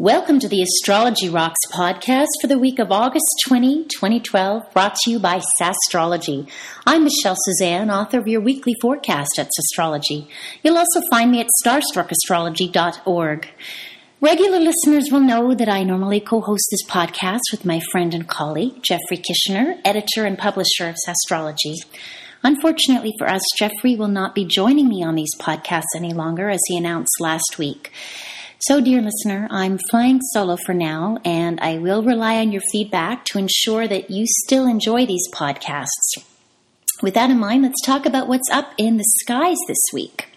Welcome to the Astrology Rocks podcast for the week of August 20, 2012, brought to you by Zastrology. I'm Michelle Suzanne, author of your weekly forecast at Zastrology. You'll also find me at starstruckastrology.org. Regular listeners will know that I normally co host this podcast with my friend and colleague, Jeffrey Kishner, editor and publisher of Zastrology. Unfortunately for us, Jeffrey will not be joining me on these podcasts any longer, as he announced last week. So, dear listener, I'm flying solo for now, and I will rely on your feedback to ensure that you still enjoy these podcasts. With that in mind, let's talk about what's up in the skies this week.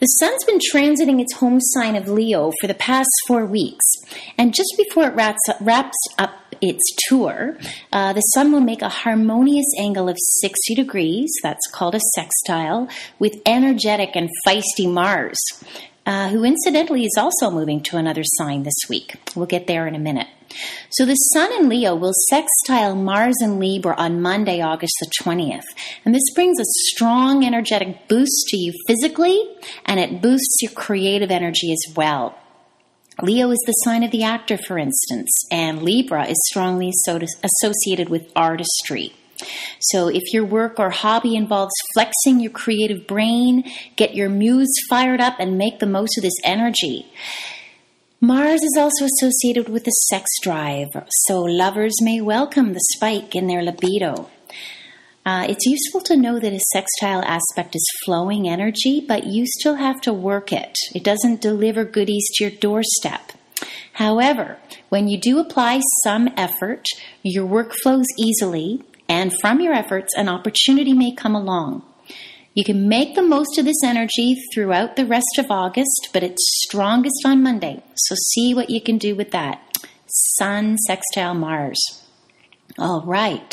The sun's been transiting its home sign of Leo for the past four weeks, and just before it wraps up, wraps up its tour, uh, the sun will make a harmonious angle of 60 degrees, that's called a sextile, with energetic and feisty Mars uh, who incidentally is also moving to another sign this week. We'll get there in a minute. So the Sun in Leo will sextile Mars in Libra on Monday, August the 20th. And this brings a strong energetic boost to you physically, and it boosts your creative energy as well. Leo is the sign of the actor, for instance, and Libra is strongly associated with artistry. So, if your work or hobby involves flexing your creative brain, get your muse fired up and make the most of this energy. Mars is also associated with the sex drive, so lovers may welcome the spike in their libido. Uh, it's useful to know that a sextile aspect is flowing energy, but you still have to work it. It doesn't deliver goodies to your doorstep. However, when you do apply some effort, your work flows easily and from your efforts, an opportunity may come along. You can make the most of this energy throughout the rest of August, but it's strongest on Monday. So see what you can do with that. Sun sextile Mars. All right.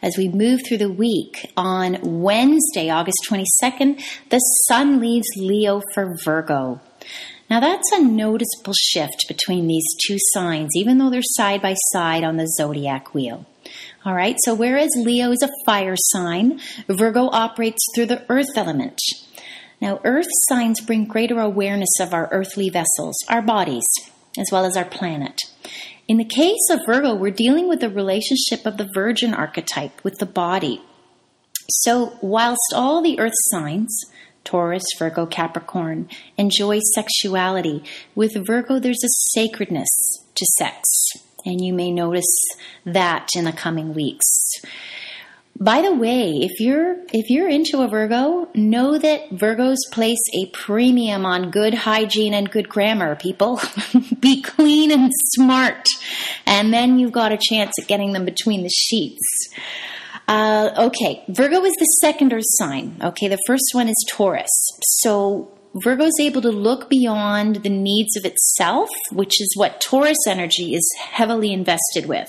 As we move through the week, on Wednesday, August 22nd, the Sun leaves Leo for Virgo. Now that's a noticeable shift between these two signs, even though they're side by side on the zodiac wheel. All right, so whereas Leo is a fire sign, Virgo operates through the earth element. Now, earth signs bring greater awareness of our earthly vessels, our bodies, as well as our planet. In the case of Virgo, we're dealing with the relationship of the virgin archetype with the body. So, whilst all the earth signs, Taurus, Virgo, Capricorn, enjoy sexuality, with Virgo there's a sacredness to sex and you may notice that in the coming weeks. By the way, if you're if you're into a Virgo, know that Virgos place a premium on good hygiene and good grammar, people. Be clean and smart. And then you've got a chance at getting them between the sheets. Uh, okay, Virgo is the second earth sign. Okay, the first one is Taurus. So Virgo is able to look beyond the needs of itself, which is what Taurus energy is heavily invested with.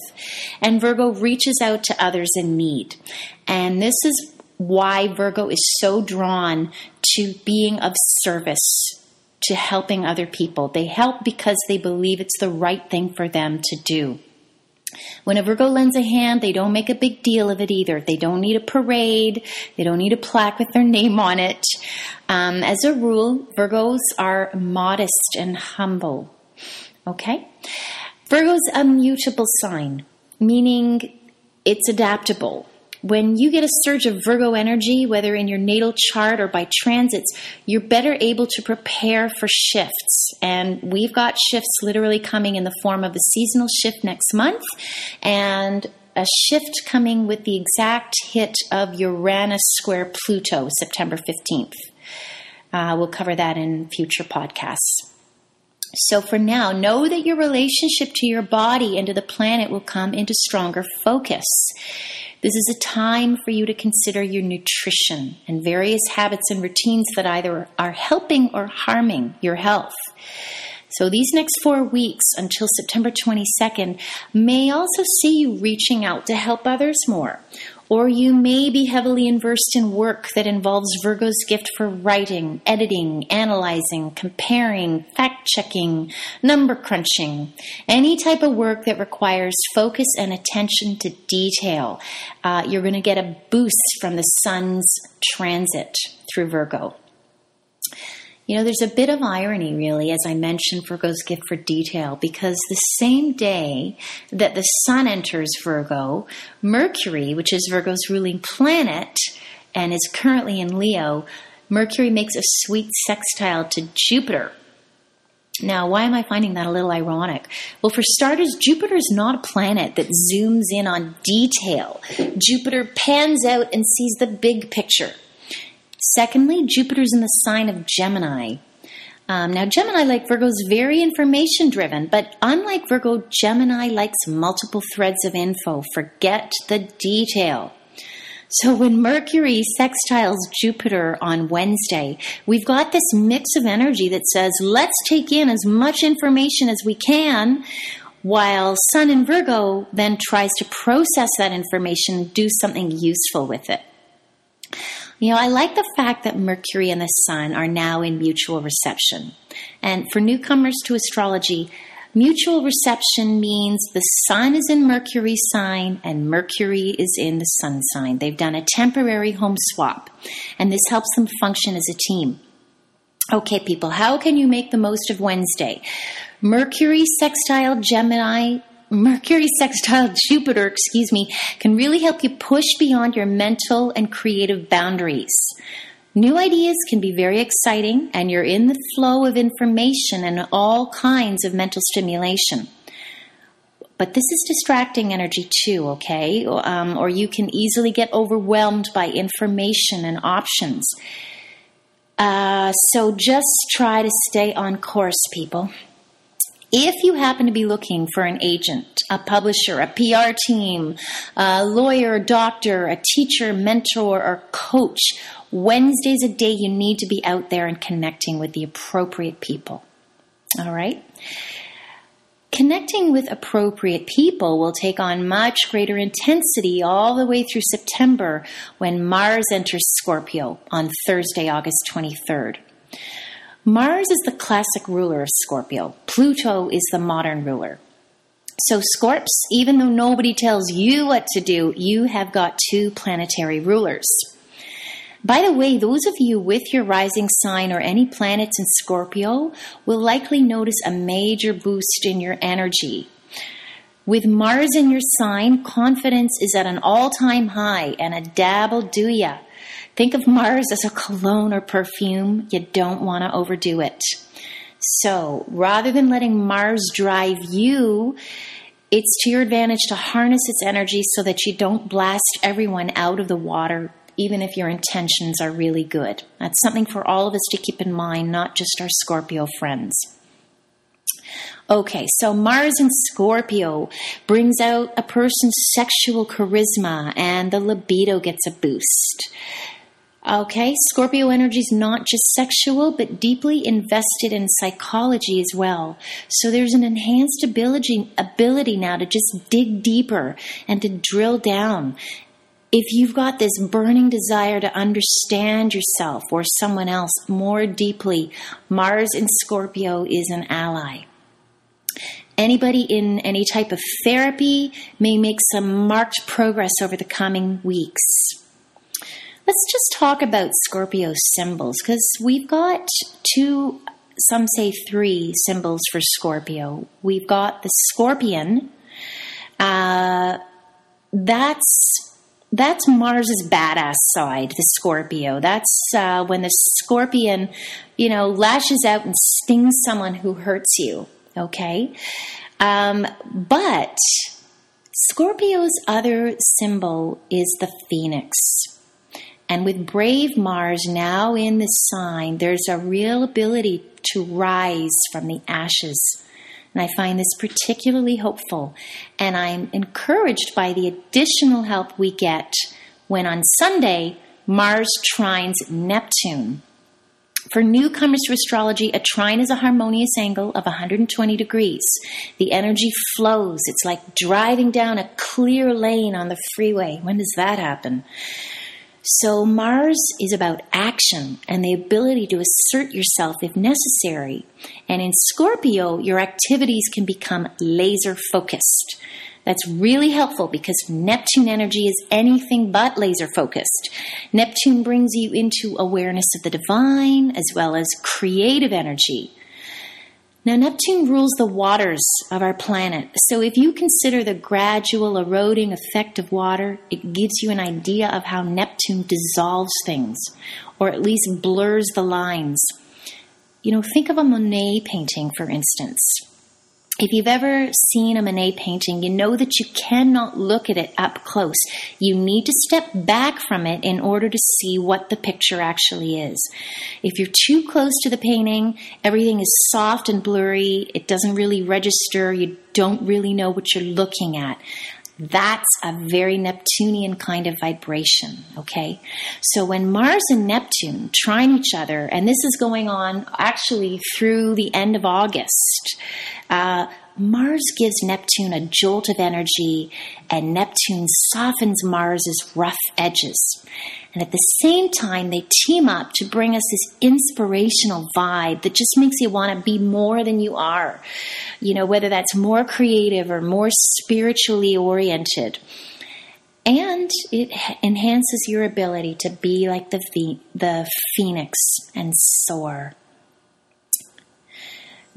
And Virgo reaches out to others in need. And this is why Virgo is so drawn to being of service, to helping other people. They help because they believe it's the right thing for them to do. When a Virgo lends a hand, they don't make a big deal of it either. They don't need a parade. They don't need a plaque with their name on it. Um, as a rule, Virgos are modest and humble. Okay? Virgo's a mutable sign, meaning it's adaptable when you get a surge of Virgo energy, whether in your natal chart or by transits, you're better able to prepare for shifts. And we've got shifts literally coming in the form of a seasonal shift next month and a shift coming with the exact hit of Uranus square Pluto, September 15th. Uh, we'll cover that in future podcasts. So for now, know that your relationship to your body and to the planet will come into stronger focus. This is a time for you to consider your nutrition and various habits and routines that either are helping or harming your health. So, these next four weeks until September 22nd may also see you reaching out to help others more or you may be heavily immersed in work that involves Virgo's gift for writing, editing, analyzing, comparing, fact checking, number crunching, any type of work that requires focus and attention to detail. Uh, you're going to get a boost from the sun's transit through Virgo. You know, there's a bit of irony, really, as I mentioned Virgo's gift for detail, because the same day that the sun enters Virgo, Mercury, which is Virgo's ruling planet and is currently in Leo, Mercury makes a sweet sextile to Jupiter. Now, why am I finding that a little ironic? Well, for starters, Jupiter is not a planet that zooms in on detail. Jupiter pans out and sees the big picture. Secondly, Jupiter's in the sign of Gemini. Um, now, Gemini, like Virgo, is very information driven, but unlike Virgo, Gemini likes multiple threads of info. Forget the detail. So when Mercury sextiles Jupiter on Wednesday, we've got this mix of energy that says, let's take in as much information as we can, while Sun in Virgo then tries to process that information and do something useful with it. You know, I like the fact that Mercury and the Sun are now in mutual reception. And for newcomers to astrology, mutual reception means the Sun is in Mercury's sign and Mercury is in the Sun sign. They've done a temporary home swap, and this helps them function as a team. Okay, people, how can you make the most of Wednesday? Mercury sextile Gemini Mercury sextile Jupiter, excuse me, can really help you push beyond your mental and creative boundaries. New ideas can be very exciting, and you're in the flow of information and all kinds of mental stimulation. But this is distracting energy too, okay? Um, or you can easily get overwhelmed by information and options. Uh, so just try to stay on course, people. If you happen to be looking for an agent, a publisher, a PR team, a lawyer, a doctor, a teacher, mentor, or coach, Wednesday's a day you need to be out there and connecting with the appropriate people. All right? Connecting with appropriate people will take on much greater intensity all the way through September when Mars enters Scorpio on Thursday, August 23rd. Mars is the classic ruler of Scorpio. Pluto is the modern ruler. So, Scorps, even though nobody tells you what to do, you have got two planetary rulers. By the way, those of you with your rising sign or any planets in Scorpio will likely notice a major boost in your energy. With Mars in your sign, confidence is at an all time high, and a dab will do ya. Think of Mars as a cologne or perfume. You don't want to overdo it. So rather than letting Mars drive you, it's to your advantage to harness its energy so that you don't blast everyone out of the water, even if your intentions are really good. That's something for all of us to keep in mind, not just our Scorpio friends. Okay, so Mars in Scorpio brings out a person's sexual charisma and the libido gets a boost. Okay, Scorpio energy is not just sexual, but deeply invested in psychology as well. So there's an enhanced ability, ability now to just dig deeper and to drill down. If you've got this burning desire to understand yourself or someone else more deeply, Mars in Scorpio is an ally. Anybody in any type of therapy may make some marked progress over the coming weeks. Let's just talk about Scorpio symbols because we've got two, some say three symbols for Scorpio. We've got the scorpion. Uh, that's that's Mars's badass side, the Scorpio. That's uh, when the scorpion, you know, lashes out and stings someone who hurts you. Okay, um, but Scorpio's other symbol is the phoenix. And with brave Mars now in the sign, there's a real ability to rise from the ashes. And I find this particularly hopeful. And I'm encouraged by the additional help we get when on Sunday, Mars trines Neptune. For newcomers to astrology, a trine is a harmonious angle of 120 degrees. The energy flows. It's like driving down a clear lane on the freeway. When does that happen? So, Mars is about action and the ability to assert yourself if necessary. And in Scorpio, your activities can become laser focused. That's really helpful because Neptune energy is anything but laser focused. Neptune brings you into awareness of the divine as well as creative energy. Now, Neptune rules the waters of our planet. So, if you consider the gradual eroding effect of water, it gives you an idea of how Neptune dissolves things, or at least blurs the lines. You know, think of a Monet painting, for instance. If you've ever seen a Monet painting, you know that you cannot look at it up close. You need to step back from it in order to see what the picture actually is. If you're too close to the painting, everything is soft and blurry, it doesn't really register, you don't really know what you're looking at. That's a very Neptunian kind of vibration, okay? So when Mars and Neptune trine each other, and this is going on actually through the end of August, uh, Mars gives Neptune a jolt of energy, and Neptune softens Mars's rough edges. And at the same time, they team up to bring us this inspirational vibe that just makes you want to be more than you are. You know, whether that's more creative or more spiritually oriented. And it enhances your ability to be like the, the phoenix and soar.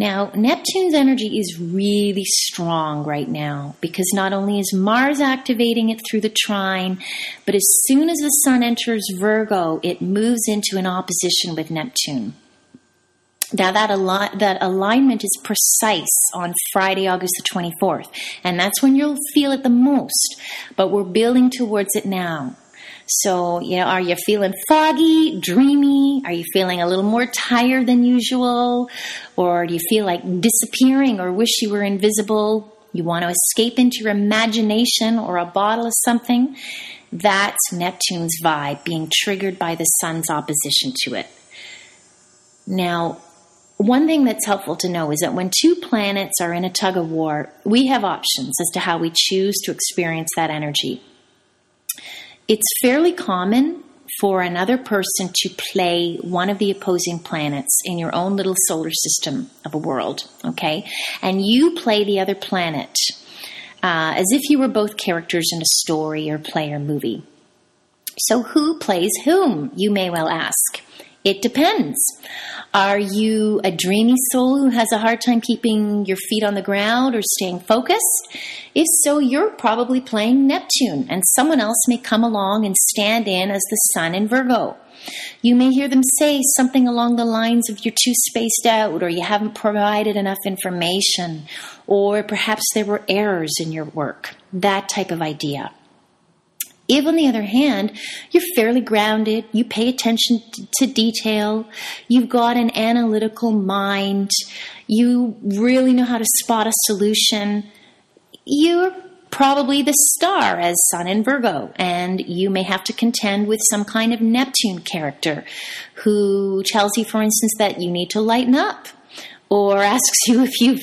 Now, Neptune's energy is really strong right now because not only is Mars activating it through the trine, but as soon as the Sun enters Virgo, it moves into an opposition with Neptune. Now that that alignment is precise on Friday, August the 24th, and that's when you'll feel it the most. But we're building towards it now. So, you know, are you feeling foggy, dreamy? Are you feeling a little more tired than usual? Or do you feel like disappearing or wish you were invisible? You want to escape into your imagination or a bottle of something? That's Neptune's vibe being triggered by the sun's opposition to it. Now, one thing that's helpful to know is that when two planets are in a tug of war, we have options as to how we choose to experience that energy it's fairly common for another person to play one of the opposing planets in your own little solar system of a world, okay? And you play the other planet uh, as if you were both characters in a story or play or movie. So, who plays whom, you may well ask? It depends. Are you a dreamy soul who has a hard time keeping your feet on the ground or staying focused? If so, you're probably playing Neptune, and someone else may come along and stand in as the sun in Virgo. You may hear them say something along the lines of you're too spaced out, or you haven't provided enough information, or perhaps there were errors in your work. That type of idea. If, on the other hand, you're fairly grounded, you pay attention to detail, you've got an analytical mind, you really know how to spot a solution, you're probably the star as Sun in Virgo, and you may have to contend with some kind of Neptune character who tells you, for instance, that you need to lighten up, or asks you if you've,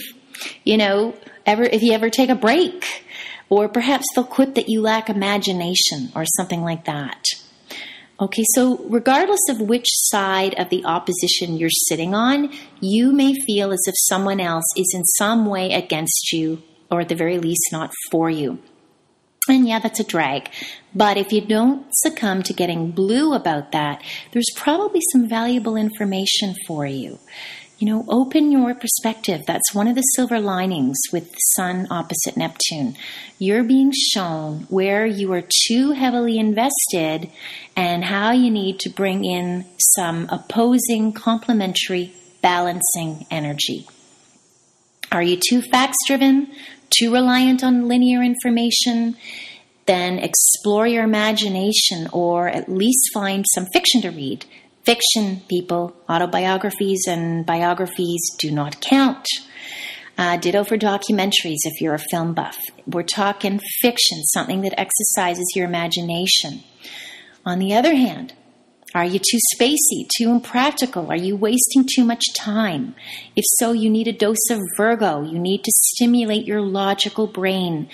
you know, ever if you ever take a break or perhaps they'll quip that you lack imagination or something like that. Okay, so regardless of which side of the opposition you're sitting on, you may feel as if someone else is in some way against you, or at the very least, not for you. And yeah, that's a drag. But if you don't succumb to getting blue about that, there's probably some valuable information for you. You know, open your perspective. That's one of the silver linings with the Sun opposite Neptune. You're being shown where you are too heavily invested and how you need to bring in some opposing, complementary, balancing energy. Are you too facts driven, too reliant on linear information? Then explore your imagination or at least find some fiction to read fiction, people. Autobiographies and biographies do not count. Uh, ditto for documentaries if you're a film buff. We're talking fiction, something that exercises your imagination. On the other hand, are you too spacey, too impractical? Are you wasting too much time? If so, you need a dose of Virgo. You need to stimulate your logical brain.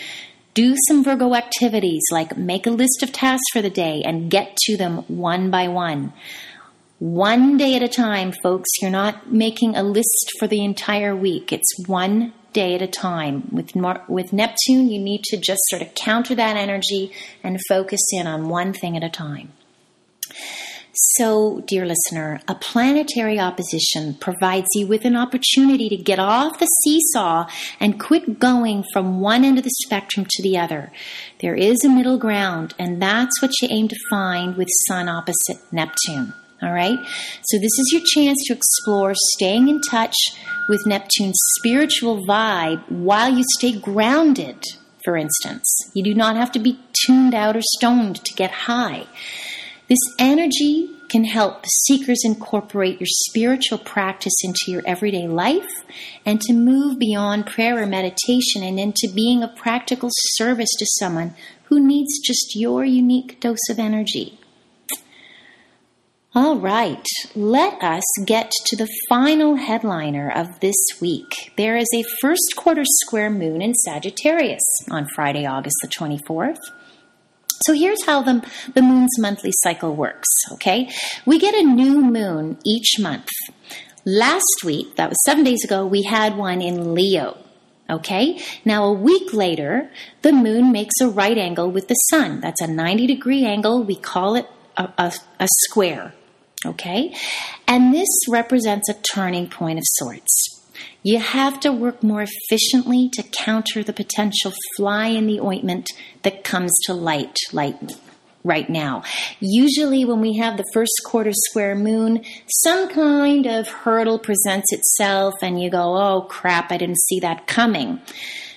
Do some Virgo activities like make a list of tasks for the day and get to them one by one one day at a time, folks. You're not making a list for the entire week. It's one day at a time. With, with Neptune, you need to just sort of counter that energy and focus in on one thing at a time. So, dear listener, a planetary opposition provides you with an opportunity to get off the seesaw and quit going from one end of the spectrum to the other. There is a middle ground, and that's what you aim to find with Sun opposite Neptune. All right? So, this is your chance to explore staying in touch with Neptune's spiritual vibe while you stay grounded, for instance. You do not have to be tuned out or stoned to get high. This energy can help seekers incorporate your spiritual practice into your everyday life and to move beyond prayer or meditation and into being of practical service to someone who needs just your unique dose of energy. All right, let us get to the final headliner of this week. There is a first quarter square moon in Sagittarius on Friday, August the 24th. So here's how the, the moon's monthly cycle works, okay? We get a new moon each month. Last week, that was seven days ago, we had one in Leo. Okay, now a week later, the moon makes a right angle with the sun. That's a 90 degree angle. We call it a, a, a square. Okay? And this represents a turning point of sorts. You have to work more efficiently to counter the potential fly in the ointment that comes to light, light right now. Usually, when we have the first quarter square moon, some kind of hurdle presents itself, and you go, oh crap, I didn't see that coming.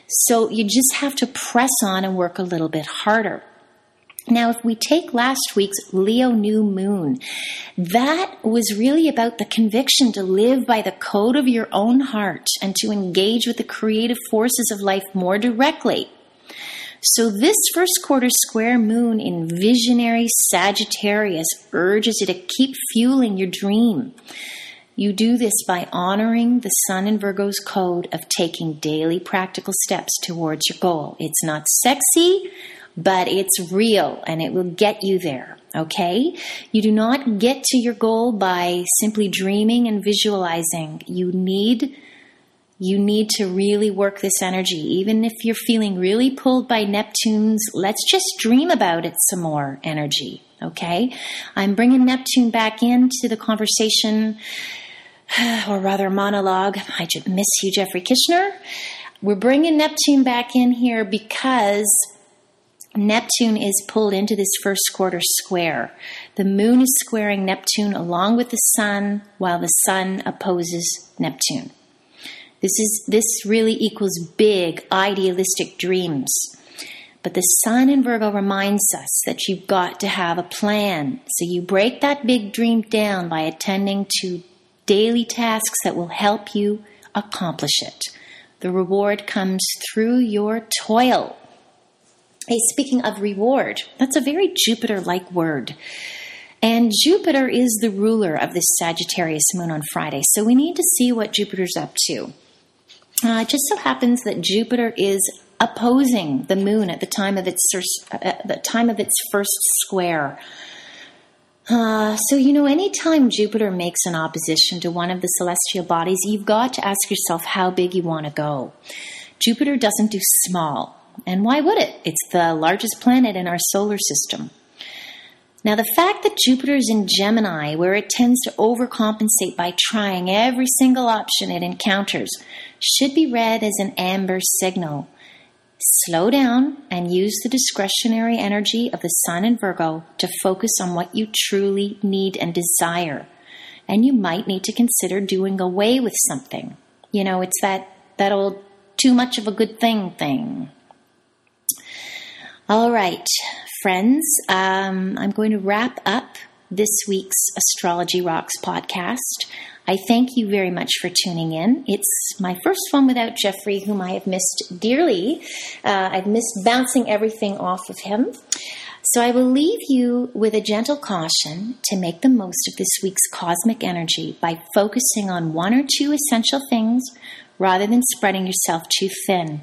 So you just have to press on and work a little bit harder. Now, if we take last week's Leo new moon, that was really about the conviction to live by the code of your own heart and to engage with the creative forces of life more directly. So, this first quarter square moon in visionary Sagittarius urges you to keep fueling your dream. You do this by honoring the Sun in Virgo's code of taking daily practical steps towards your goal. It's not sexy, but it's real and it will get you there. Okay? You do not get to your goal by simply dreaming and visualizing. You need you need to really work this energy. Even if you're feeling really pulled by Neptune's, let's just dream about it some more energy. Okay? I'm bringing Neptune back into the conversation, or rather monologue. I just miss you, Jeffrey Kishner. We're bringing Neptune back in here because Neptune is pulled into this first quarter square. The moon is squaring Neptune along with the sun, while the sun opposes Neptune. This is this really equals big idealistic dreams. But the sun in Virgo reminds us that you've got to have a plan. So you break that big dream down by attending to daily tasks that will help you accomplish it. The reward comes through your toil. Hey, speaking of reward, that's a very Jupiter like word. And Jupiter is the ruler of this Sagittarius moon on Friday, so we need to see what Jupiter's up to. Uh, it just so happens that Jupiter is opposing the moon at the time of its uh, the time of its first square. Uh, so you know, anytime Jupiter makes an opposition to one of the celestial bodies, you've got to ask yourself how big you want to go. Jupiter doesn't do small. And why would it? It's the largest planet in our solar system. Now, the fact that Jupiter is in Gemini, where it tends to overcompensate by trying every single option it encounters, should be read as an amber signal. Slow down and use the discretionary energy of the Sun in Virgo to focus on what you truly need and desire. And you might need to consider doing away with something. You know, it's that, that old too much of a good thing thing. All right, friends, um, I'm going to wrap up this week's Astrology Rocks podcast. I thank you very much for tuning in. It's my first one without Jeffrey, whom I have missed dearly. Uh, I've missed bouncing everything off of him. So I will leave you with a gentle caution to make the most of this week's cosmic energy by focusing on one or two essential things rather than spreading yourself too thin.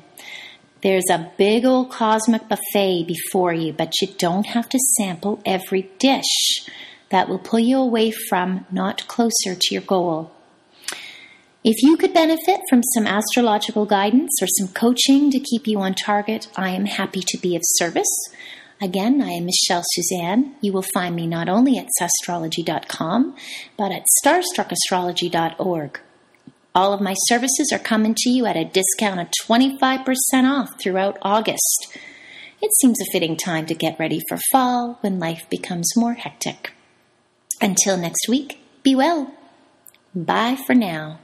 There's a big old cosmic buffet before you, but you don't have to sample every dish. That will pull you away from, not closer to your goal. If you could benefit from some astrological guidance or some coaching to keep you on target, I am happy to be of service. Again, I am Michelle Suzanne. You will find me not only at zastrology.com, but at starstruckastrology.org. All of my services are coming to you at a discount of 25% off throughout August. It seems a fitting time to get ready for fall when life becomes more hectic. Until next week, be well. Bye for now.